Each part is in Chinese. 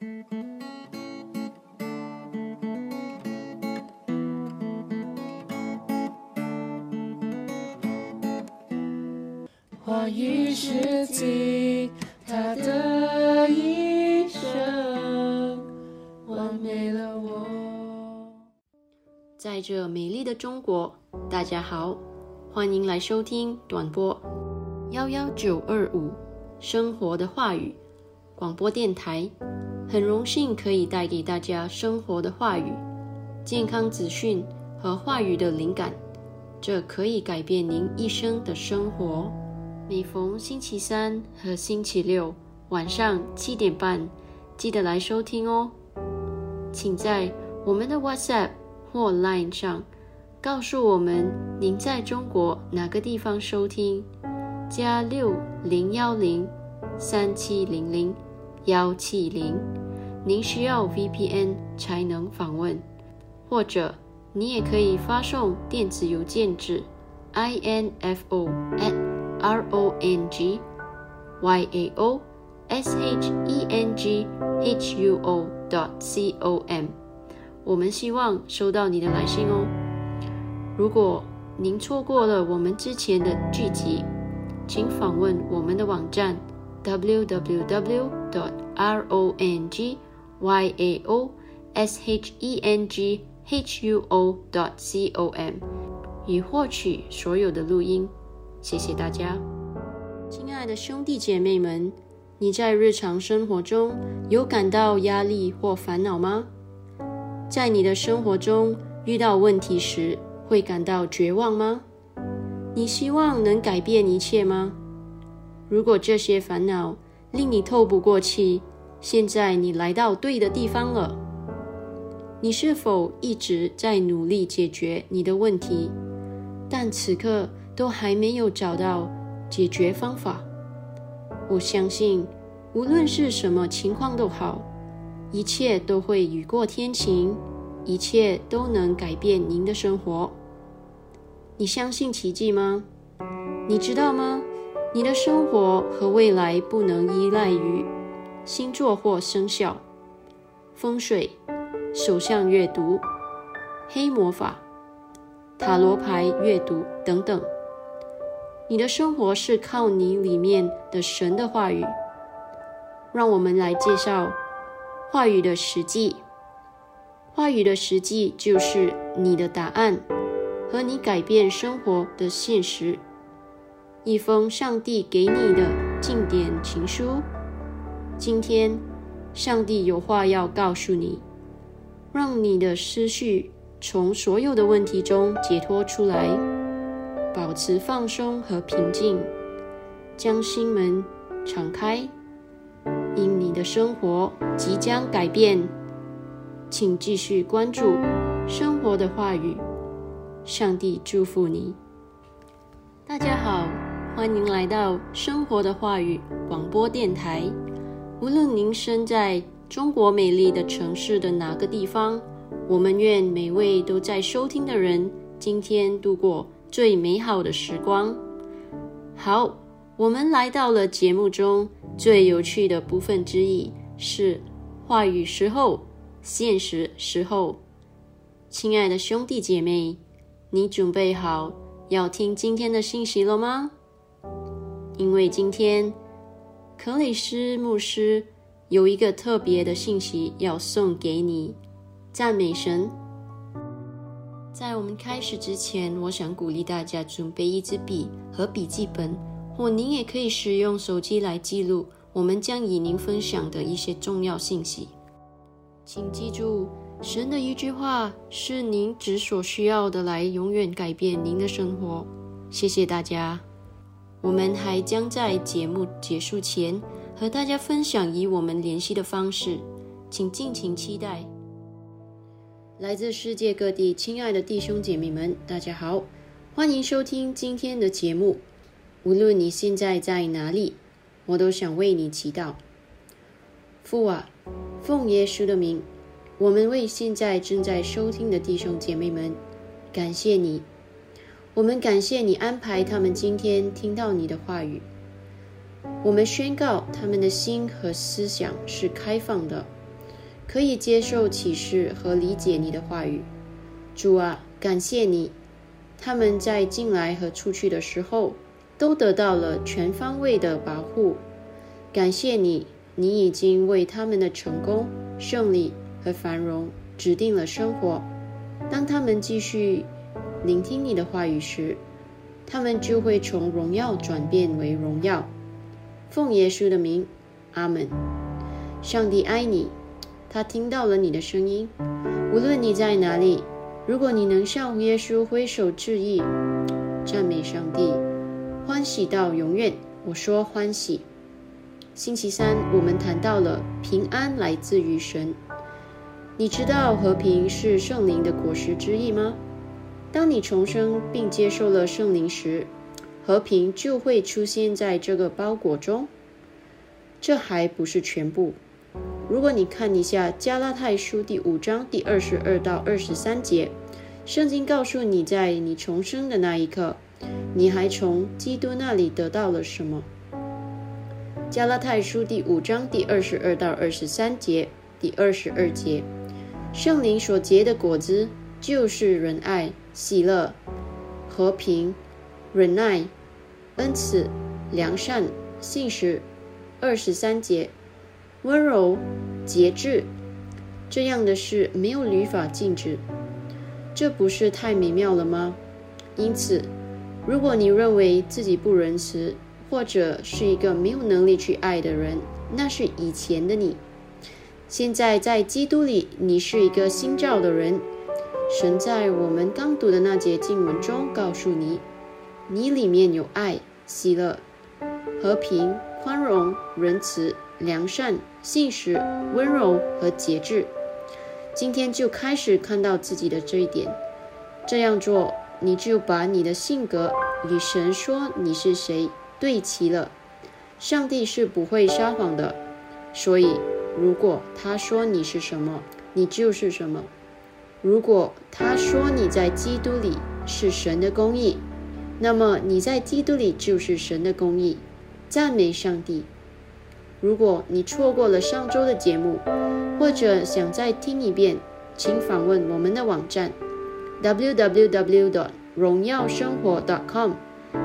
话语是经，他的一生完美了我。在这美丽的中国，大家好，欢迎来收听短波幺幺九二五生活的话语广播电台。很荣幸可以带给大家生活的话语、健康资讯和话语的灵感，这可以改变您一生的生活。每逢星期三和星期六晚上七点半，记得来收听哦。请在我们的 WhatsApp 或 Line 上告诉我们您在中国哪个地方收听，加六零幺零三七零零幺七零。您需要 VPN 才能访问，或者你也可以发送电子邮件至 info at r o n g y a o s h e n g h u o dot c o m。我们希望收到你的来信哦。如果您错过了我们之前的剧集，请访问我们的网站 www dot r o n g y a o s h e n g h u o dot c o m，以获取所有的录音。谢谢大家，亲爱的兄弟姐妹们，你在日常生活中有感到压力或烦恼吗？在你的生活中遇到问题时，会感到绝望吗？你希望能改变一切吗？如果这些烦恼令你透不过气，现在你来到对的地方了。你是否一直在努力解决你的问题，但此刻都还没有找到解决方法？我相信，无论是什么情况都好，一切都会雨过天晴，一切都能改变您的生活。你相信奇迹吗？你知道吗？你的生活和未来不能依赖于。星座或生肖、风水、手相阅读、黑魔法、塔罗牌阅读等等，你的生活是靠你里面的神的话语。让我们来介绍话语的实际。话语的实际就是你的答案和你改变生活的现实。一封上帝给你的经典情书。今天，上帝有话要告诉你，让你的思绪从所有的问题中解脱出来，保持放松和平静，将心门敞开，因你的生活即将改变。请继续关注生活的话语，上帝祝福你。大家好，欢迎来到生活的话语广播电台。无论您身在中国美丽的城市的哪个地方，我们愿每位都在收听的人今天度过最美好的时光。好，我们来到了节目中最有趣的部分之一，是话语时候、现实时候。亲爱的兄弟姐妹，你准备好要听今天的信息了吗？因为今天。克里斯牧师有一个特别的信息要送给你，赞美神。在我们开始之前，我想鼓励大家准备一支笔和笔记本，或您也可以使用手机来记录我们将与您分享的一些重要信息。请记住，神的一句话是您只所需要的，来永远改变您的生活。谢谢大家。我们还将在节目结束前和大家分享与我们联系的方式，请尽情期待。来自世界各地亲爱的弟兄姐妹们，大家好，欢迎收听今天的节目。无论你现在在哪里，我都想为你祈祷。父啊，奉耶稣的名，我们为现在正在收听的弟兄姐妹们感谢你。我们感谢你安排他们今天听到你的话语。我们宣告他们的心和思想是开放的，可以接受启示和理解你的话语。主啊，感谢你，他们在进来和出去的时候都得到了全方位的保护。感谢你，你已经为他们的成功、胜利和繁荣指定了生活。当他们继续聆听你的话语时，他们就会从荣耀转变为荣耀。奉耶稣的名，阿门。上帝爱你，他听到了你的声音。无论你在哪里，如果你能向耶稣挥手致意，赞美上帝，欢喜到永远。我说欢喜。星期三我们谈到了平安来自于神。你知道和平是圣灵的果实之一吗？当你重生并接受了圣灵时，和平就会出现在这个包裹中。这还不是全部。如果你看一下加拉太书第五章第二十二到二十三节，圣经告诉你，在你重生的那一刻，你还从基督那里得到了什么？加拉太书第五章第二十二到二十三节，第二十二节，圣灵所结的果子就是仁爱、喜乐、和平、忍耐、恩慈、良善、信实。二十三节。温柔、节制，这样的事没有律法禁止，这不是太美妙了吗？因此，如果你认为自己不仁慈，或者是一个没有能力去爱的人，那是以前的你。现在在基督里，你是一个新造的人。神在我们刚读的那节经文中告诉你，你里面有爱、喜乐、和平、宽容、仁慈。良善、信实、温柔和节制，今天就开始看到自己的这一点。这样做，你就把你的性格与神说你是谁对齐了。上帝是不会撒谎的，所以如果他说你是什么，你就是什么。如果他说你在基督里是神的公义，那么你在基督里就是神的公义。赞美上帝。如果你错过了上周的节目，或者想再听一遍，请访问我们的网站 www. 荣耀生活 .com。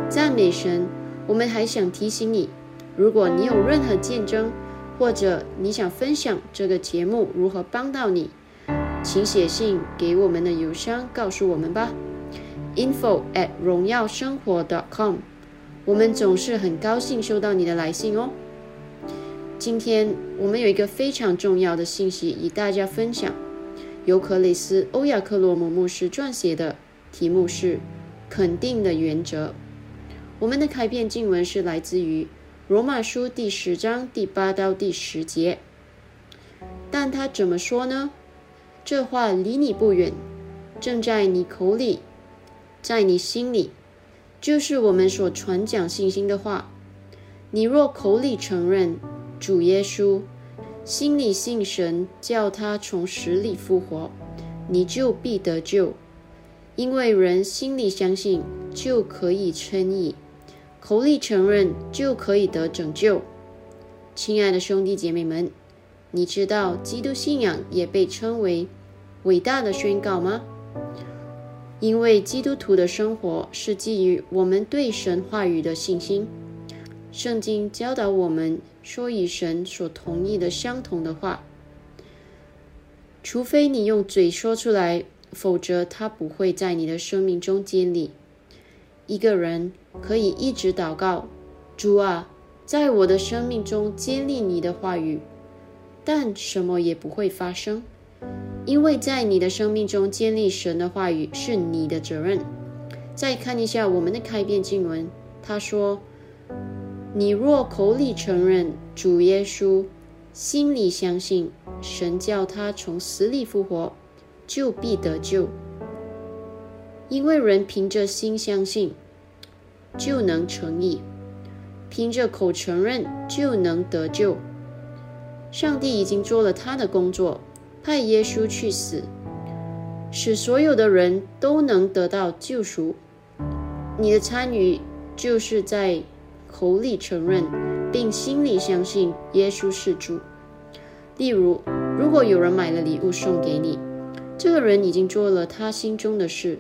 赞美神！我们还想提醒你，如果你有任何见证，或者你想分享这个节目如何帮到你，请写信给我们的邮箱告诉我们吧，info at 荣耀生活 .com。我们总是很高兴收到你的来信哦。今天我们有一个非常重要的信息与大家分享，由克里斯·欧亚克罗姆牧师撰写的，题目是“肯定的原则”。我们的开篇经文是来自于罗马书第十章第八到第十节。但他怎么说呢？这话离你不远，正在你口里，在你心里，就是我们所传讲信心的话。你若口里承认，主耶稣，心里信神，叫他从死里复活，你就必得救。因为人心里相信，就可以称义；口里承认，就可以得拯救。亲爱的兄弟姐妹们，你知道基督信仰也被称为伟大的宣告吗？因为基督徒的生活是基于我们对神话语的信心。圣经教导我们。说与神所同意的相同的话，除非你用嘴说出来，否则他不会在你的生命中建立。一个人可以一直祷告：“主啊，在我的生命中建立你的话语。”但什么也不会发生，因为在你的生命中建立神的话语是你的责任。再看一下我们的开篇经文，他说。你若口里承认主耶稣，心里相信神叫他从死里复活，就必得救。因为人凭着心相信，就能成义；凭着口承认，就能得救。上帝已经做了他的工作，派耶稣去死，使所有的人都能得到救赎。你的参与就是在。口里承认，并心里相信耶稣是主。例如，如果有人买了礼物送给你，这个人已经做了他心中的事，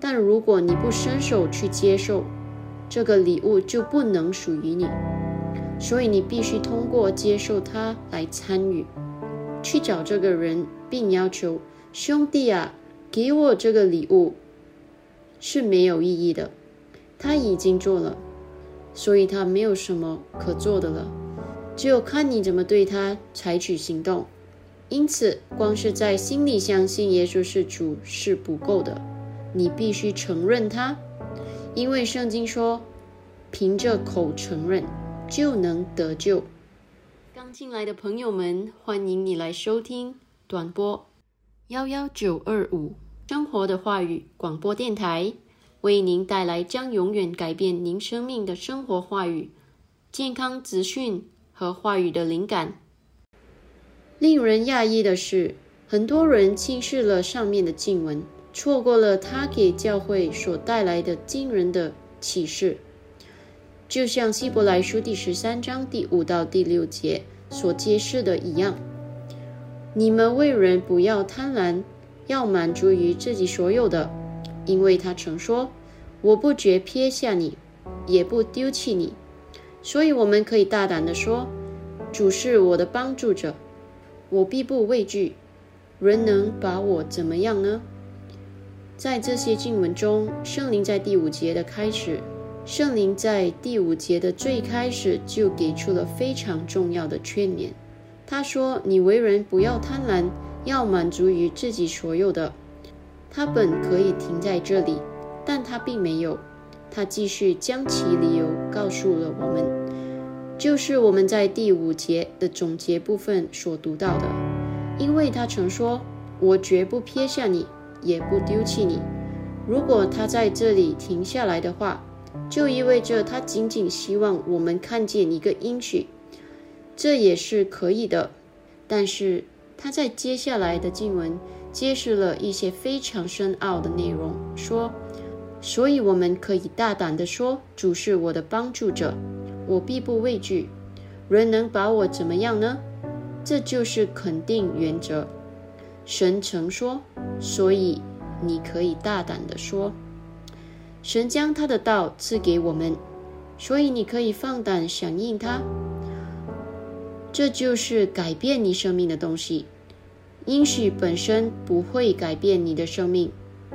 但如果你不伸手去接受，这个礼物就不能属于你。所以你必须通过接受它来参与，去找这个人，并要求兄弟啊，给我这个礼物是没有意义的。他已经做了，所以他没有什么可做的了，只有看你怎么对他采取行动。因此，光是在心里相信耶稣是主是不够的，你必须承认他，因为圣经说，凭着口承认。就能得救。刚进来的朋友们，欢迎你来收听短波幺幺九二五生活的话语广播电台，为您带来将永远改变您生命的生活话语、健康资讯和话语的灵感。令人讶异的是，很多人轻视了上面的经文，错过了他给教会所带来的惊人的启示。就像希伯来书第十三章第五到第六节所揭示的一样，你们为人不要贪婪，要满足于自己所有的，因为他曾说：“我不觉撇下你，也不丢弃你。”所以我们可以大胆地说：“主是我的帮助者，我必不畏惧。人能把我怎么样呢？”在这些经文中，圣灵在第五节的开始。圣灵在第五节的最开始就给出了非常重要的劝勉。他说：“你为人不要贪婪，要满足于自己所有的。”他本可以停在这里，但他并没有。他继续将其理由告诉了我们，就是我们在第五节的总结部分所读到的。因为他曾说：“我绝不撇下你，也不丢弃你。”如果他在这里停下来的话，就意味着他仅仅希望我们看见一个应许，这也是可以的。但是他在接下来的经文揭示了一些非常深奥的内容，说：“所以我们可以大胆地说，主是我的帮助者，我必不畏惧。人能把我怎么样呢？”这就是肯定原则。神曾说：“所以你可以大胆地说。”神将他的道赐给我们，所以你可以放胆响应他。这就是改变你生命的东西。应许本身不会改变你的生命，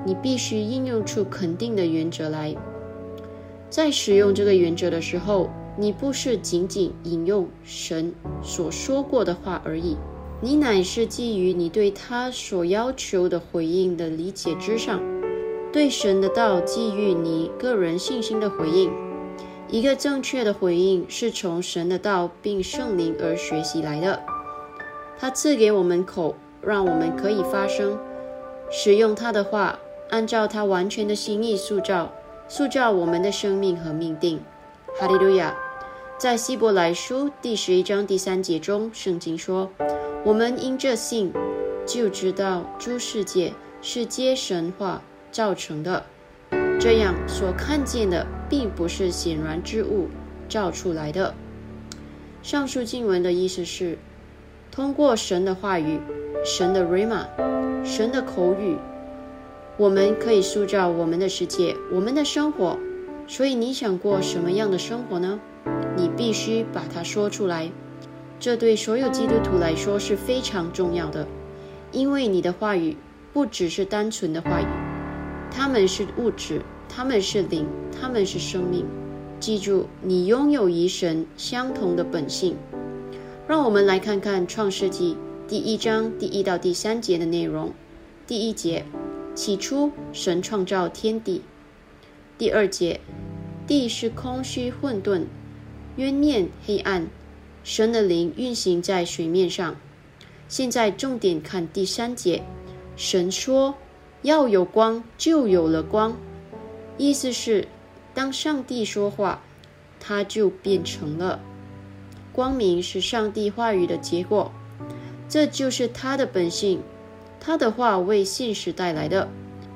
你必须应用出肯定的原则来。在使用这个原则的时候，你不是仅仅引用神所说过的话而已，你乃是基于你对他所要求的回应的理解之上。对神的道给予你个人信心的回应，一个正确的回应是从神的道并圣灵而学习来的。他赐给我们口，让我们可以发声，使用他的话，按照他完全的心意塑造、塑造我们的生命和命定。哈利路亚！在希伯来书第十一章第三节中，圣经说：“我们因这信，就知道诸世界是皆神话。”造成的，这样所看见的并不是显然之物造出来的。上述经文的意思是，通过神的话语、神的 rama、神的口语，我们可以塑造我们的世界、我们的生活。所以，你想过什么样的生活呢？你必须把它说出来。这对所有基督徒来说是非常重要的，因为你的话语不只是单纯的话语。他们是物质，他们是灵，他们是生命。记住，你拥有与神相同的本性。让我们来看看《创世纪》第一章第一到第三节的内容。第一节：起初，神创造天地。第二节：地是空虚混沌，渊面黑暗，神的灵运行在水面上。现在重点看第三节：神说。要有光，就有了光。意思是，当上帝说话，它就变成了光明，是上帝话语的结果。这就是他的本性，他的话为现实带来的。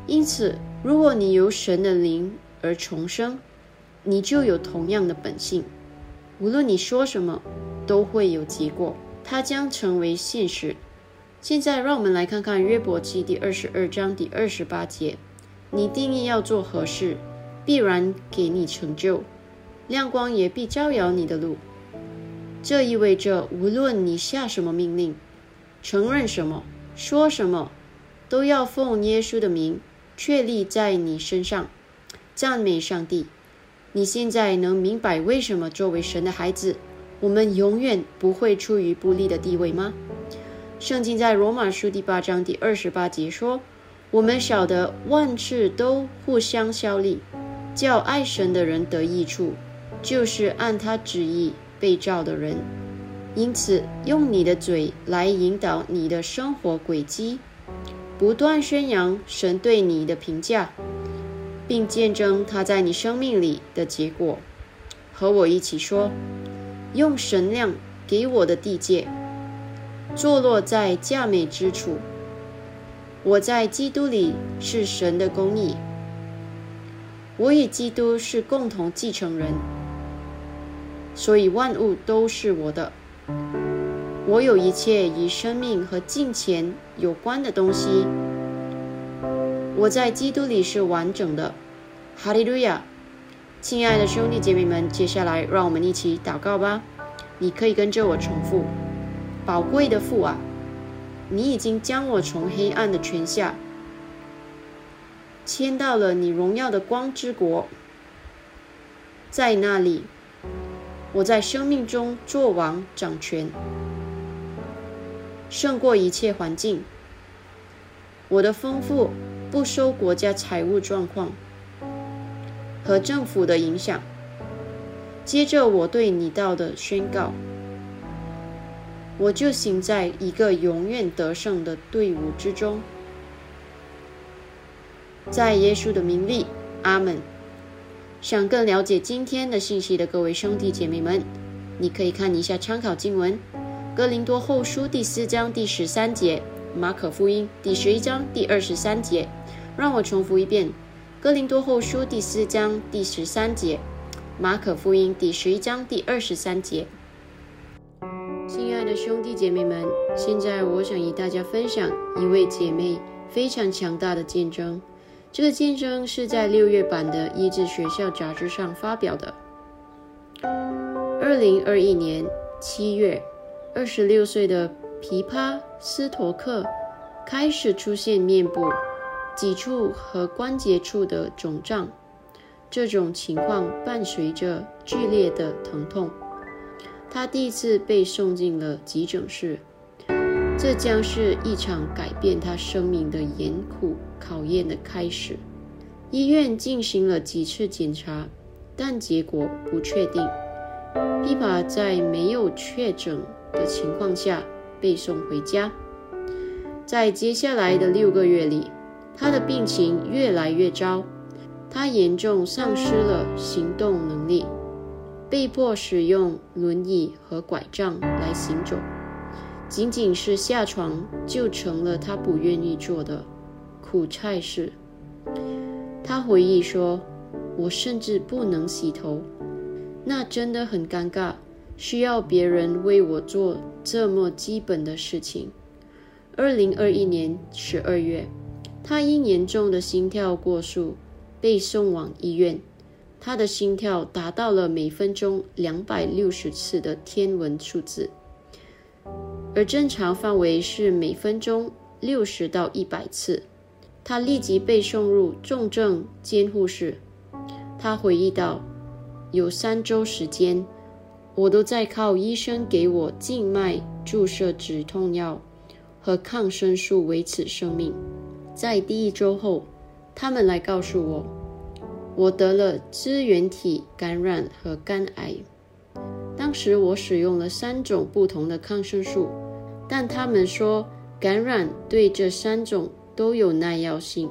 因此，如果你由神的灵而重生，你就有同样的本性。无论你说什么，都会有结果，它将成为现实。现在让我们来看看约伯记第二十二章第二十八节：你定义要做何事，必然给你成就；亮光也必照耀你的路。这意味着，无论你下什么命令，承认什么，说什么，都要奉耶稣的名确立在你身上。赞美上帝！你现在能明白为什么作为神的孩子，我们永远不会处于不利的地位吗？圣经在罗马书第八章第二十八节说：“我们晓得万事都互相效力，叫爱神的人得益处，就是按他旨意被召的人。”因此，用你的嘴来引导你的生活轨迹，不断宣扬神对你的评价。并见证他在你生命里的结果，和我一起说：用神量给我的地界，坐落在佳美之处。我在基督里是神的公义，我与基督是共同继承人，所以万物都是我的。我有一切与生命和金钱有关的东西。我在基督里是完整的，哈利路亚！亲爱的兄弟姐妹们，接下来让我们一起祷告吧。你可以跟着我重复：宝贵的父啊，你已经将我从黑暗的权下迁到了你荣耀的光之国，在那里，我在生命中做王掌权，胜过一切环境。我的丰富。不受国家财务状况和政府的影响。接着，我对你道的宣告，我就行在一个永远得胜的队伍之中，在耶稣的名里，阿门。想更了解今天的信息的各位兄弟姐妹们，你可以看一下参考经文《哥林多后书》第四章第十三节，《马可福音》第十一章第二十三节。让我重复一遍，《哥林多后书》第四章第十三节，《马可福音》第十一章第二十三节。的兄弟姐妹们，现在我想与大家分享一位姐妹非常强大的见证。这个见证是在六月版的《医治学校》杂志上发表的。二零二一年七月，二十六岁的琵琶斯托克开始出现面部。脊柱和关节处的肿胀，这种情况伴随着剧烈的疼痛。他第一次被送进了急诊室，这将是一场改变他生命的严酷考验的开始。医院进行了几次检查，但结果不确定。皮帕在没有确诊的情况下被送回家。在接下来的六个月里。他的病情越来越糟，他严重丧失了行动能力，被迫使用轮椅和拐杖来行走。仅仅是下床就成了他不愿意做的苦差事。他回忆说：“我甚至不能洗头，那真的很尴尬，需要别人为我做这么基本的事情。”二零二一年十二月。他因严重的心跳过速被送往医院，他的心跳达到了每分钟两百六十次的天文数字，而正常范围是每分钟六十到一百次。他立即被送入重症监护室。他回忆道：“有三周时间，我都在靠医生给我静脉注射止痛药和抗生素维持生命。”在第一周后，他们来告诉我，我得了支原体感染和肝癌。当时我使用了三种不同的抗生素，但他们说感染对这三种都有耐药性，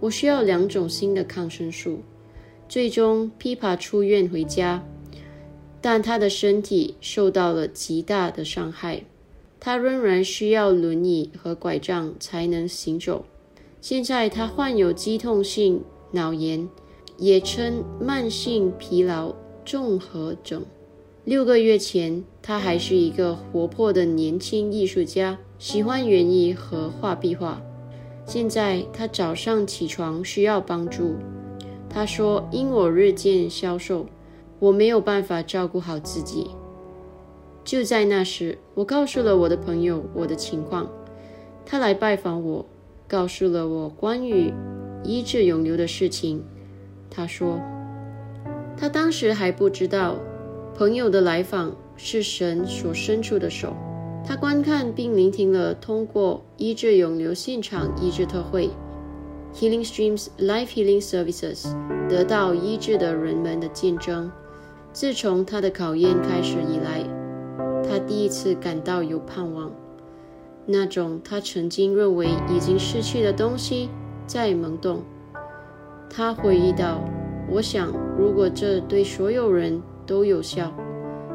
我需要两种新的抗生素。最终，皮帕出院回家，但他的身体受到了极大的伤害，他仍然需要轮椅和拐杖才能行走。现在他患有肌痛性脑炎，也称慢性疲劳综合症。六个月前，他还是一个活泼的年轻艺术家，喜欢园艺和画壁画。现在他早上起床需要帮助。他说：“因我日渐消瘦，我没有办法照顾好自己。”就在那时，我告诉了我的朋友我的情况。他来拜访我，告诉了我关于医治永留的事情。他说，他当时还不知道。朋友的来访是神所伸出的手，他观看并聆听了通过医治永流现场医治特会 （Healing Streams Life Healing Services） 得到医治的人们的见证。自从他的考验开始以来，他第一次感到有盼望。那种他曾经认为已经失去的东西在萌动。他回忆道：“我想，如果这对所有人……”都有效，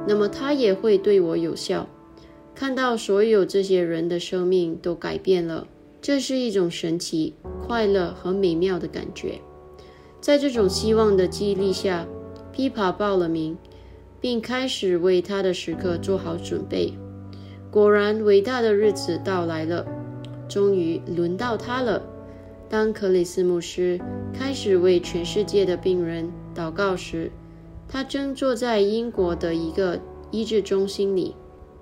那么它也会对我有效。看到所有这些人的生命都改变了，这是一种神奇、快乐和美妙的感觉。在这种希望的激励下，琵琶报了名，并开始为他的时刻做好准备。果然，伟大的日子到来了，终于轮到他了。当克里斯牧师开始为全世界的病人祷告时，他正坐在英国的一个医治中心里。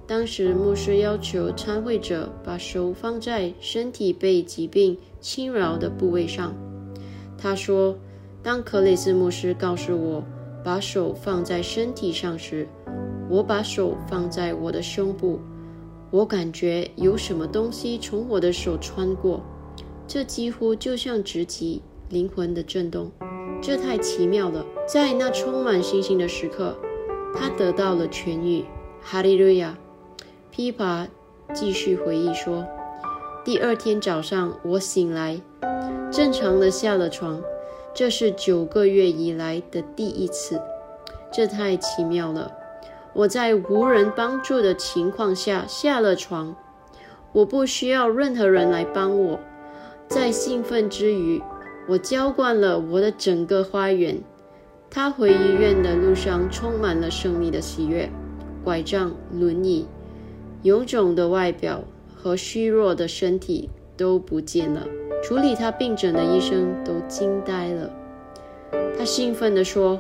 当时，牧师要求参会者把手放在身体被疾病侵扰的部位上。他说：“当克里斯牧师告诉我把手放在身体上时，我把手放在我的胸部。我感觉有什么东西从我的手穿过，这几乎就像直击灵魂的震动。”这太奇妙了！在那充满信心的时刻，他得到了痊愈。哈利路亚！琵琶继续回忆说：“第二天早上，我醒来，正常的下了床。这是九个月以来的第一次。这太奇妙了！我在无人帮助的情况下下了床，我不需要任何人来帮我。在兴奋之余。”我浇灌了我的整个花园。他回医院的路上充满了胜利的喜悦。拐杖、轮椅、臃肿的外表和虚弱的身体都不见了。处理他病症的医生都惊呆了。他兴奋地说：“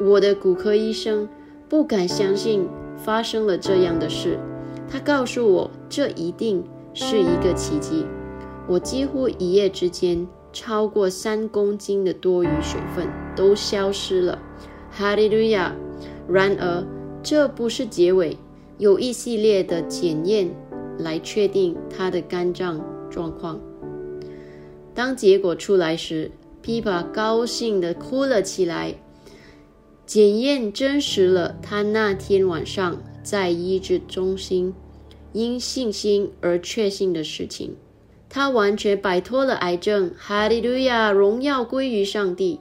我的骨科医生不敢相信发生了这样的事。他告诉我，这一定是一个奇迹。我几乎一夜之间。”超过三公斤的多余水分都消失了，哈利路亚！然而，这不是结尾，有一系列的检验来确定他的肝脏状况。当结果出来时，，Papa 高兴地哭了起来。检验证实了他那天晚上在医治中心因信心而确信的事情。他完全摆脱了癌症，哈利路亚，荣耀归于上帝。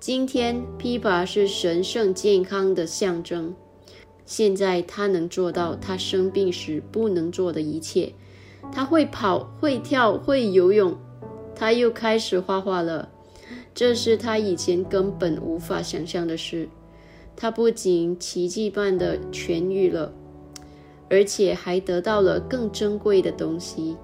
今天，琵琶是神圣健康的象征。现在，他能做到他生病时不能做的一切。他会跑，会跳，会游泳。他又开始画画了，这是他以前根本无法想象的事。他不仅奇迹般的痊愈了，而且还得到了更珍贵的东西。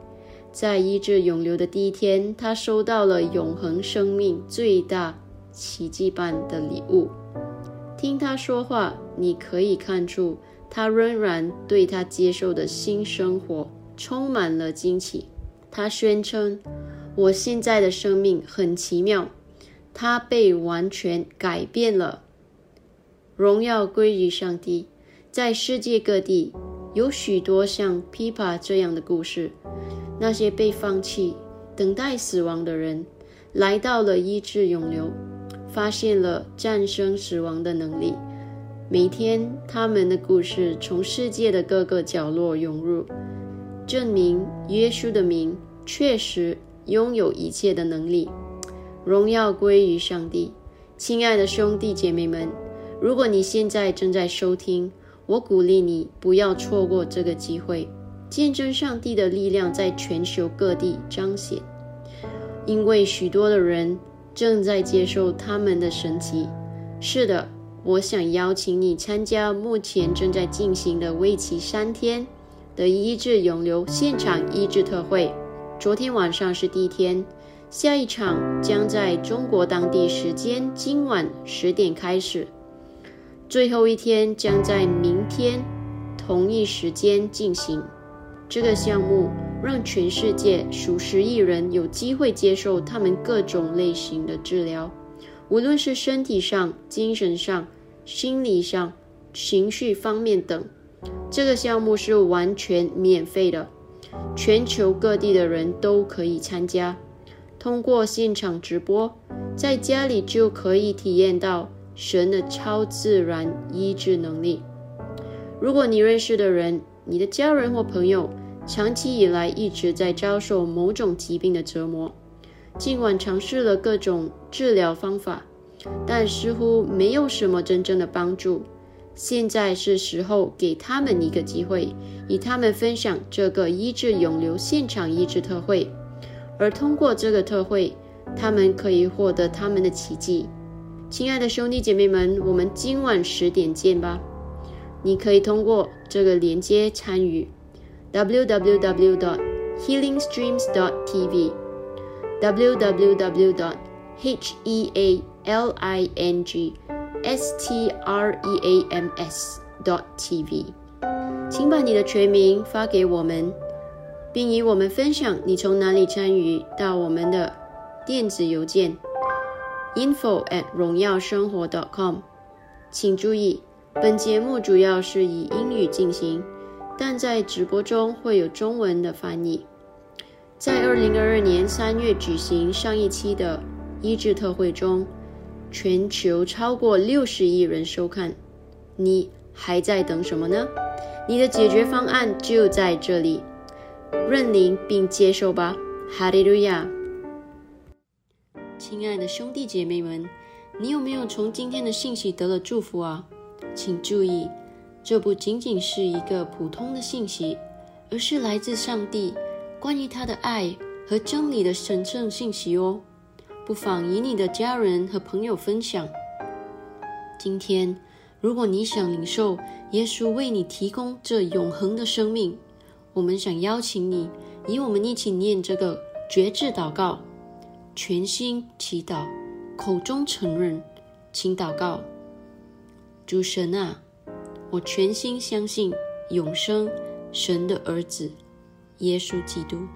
在医治永留的第一天，他收到了永恒生命最大奇迹般的礼物。听他说话，你可以看出他仍然对他接受的新生活充满了惊奇。他宣称：“我现在的生命很奇妙，它被完全改变了。荣耀归于上帝。”在世界各地有许多像琵琶这样的故事。那些被放弃、等待死亡的人，来到了医治永留，发现了战胜死亡的能力。每天，他们的故事从世界的各个角落涌入，证明耶稣的名确实拥有一切的能力。荣耀归于上帝。亲爱的兄弟姐妹们，如果你现在正在收听，我鼓励你不要错过这个机会。见证上帝的力量在全球各地彰显，因为许多的人正在接受他们的神奇。是的，我想邀请你参加目前正在进行的为期三天的医治永留现场医治特会。昨天晚上是第一天，下一场将在中国当地时间今晚十点开始，最后一天将在明天同一时间进行。这个项目让全世界数十亿人有机会接受他们各种类型的治疗。无论是身体上、精神上、心理上、情绪方面等，这个项目是完全免费的，全球各地的人都可以参加。通过现场直播，在家里就可以体验到神的超自然医治能力。如果你认识的人、你的家人或朋友长期以来一直在遭受某种疾病的折磨，尽管尝试了各种治疗方法，但似乎没有什么真正的帮助。现在是时候给他们一个机会，与他们分享这个医治永留现场医治特会，而通过这个特会，他们可以获得他们的奇迹。亲爱的兄弟姐妹们，我们今晚十点见吧！你可以通过这个连接参与 www.healingstreams.tv。www.healingstreams.tv，请把你的全名发给我们，并与我们分享你从哪里参与到我们的电子邮件 info at 荣耀生活 .com。请注意，本节目主要是以英语进行，但在直播中会有中文的翻译。在二零二二年三月举行上一期的医治特会中，全球超过六十亿人收看。你还在等什么呢？你的解决方案就在这里，认领并接受吧！哈利路亚！亲爱的兄弟姐妹们，你有没有从今天的信息得了祝福啊？请注意，这不仅仅是一个普通的信息，而是来自上帝。关于他的爱和真理的神圣信息哦，不妨与你的家人和朋友分享。今天，如果你想领受耶稣为你提供这永恒的生命，我们想邀请你与我们一起念这个绝志祷告，全心祈祷，口中承认，请祷告：主神啊，我全心相信永生神的儿子。耶稣基督，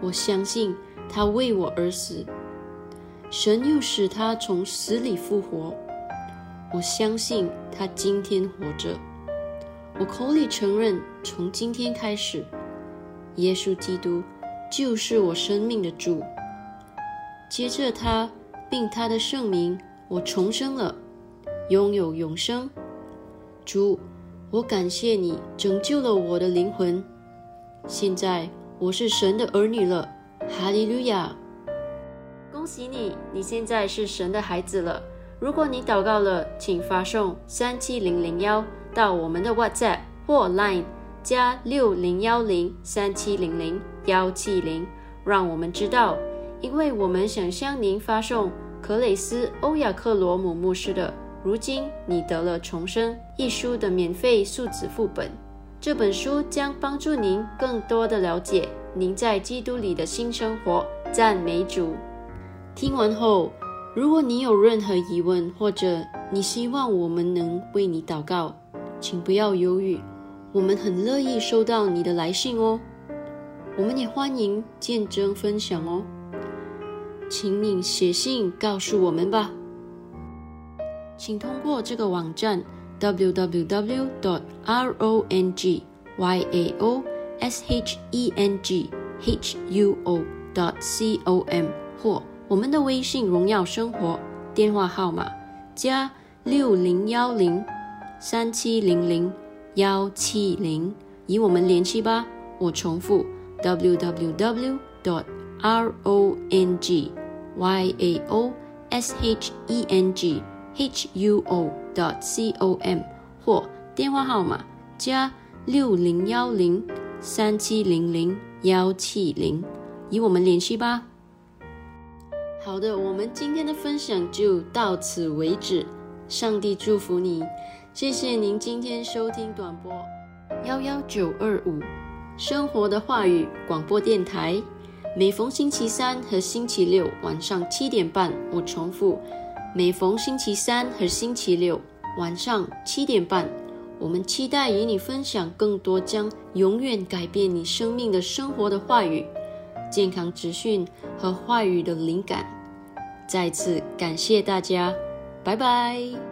我相信他为我而死，神又使他从死里复活。我相信他今天活着。我口里承认，从今天开始，耶稣基督就是我生命的主。接着他并他的圣名，我重生了，拥有永生。主，我感谢你拯救了我的灵魂。现在我是神的儿女了，哈利路亚！恭喜你，你现在是神的孩子了。如果你祷告了，请发送三七零零幺到我们的 WhatsApp 或 Line 加六零幺零三七零零幺七零，让我们知道，因为我们想向您发送克雷斯·欧亚克罗姆牧师的《如今你得了重生》一书的免费数字副本。这本书将帮助您更多的了解您在基督里的新生活。赞美主！听完后，如果你有任何疑问，或者你希望我们能为你祷告，请不要犹豫，我们很乐意收到你的来信哦。我们也欢迎见证分享哦，请你写信告诉我们吧。请通过这个网站。www.rongyao.shenghuo.com 或我们的微信“荣耀生活”电话号码加六零幺零三七零零幺七零，与我们联系吧。我重复 www. dot r o n g y a o s h e n g h u o .dot。c o m 或电话号码加六零幺零三七零零幺七零，与我们联系吧。好的，我们今天的分享就到此为止，上帝祝福你。谢谢您今天收听短播幺幺九二五生活的话语广播电台。每逢星期三和星期六晚上七点半，我重复。每逢星期三和星期六晚上七点半，我们期待与你分享更多将永远改变你生命的生活的话语、健康资讯和话语的灵感。再次感谢大家，拜拜。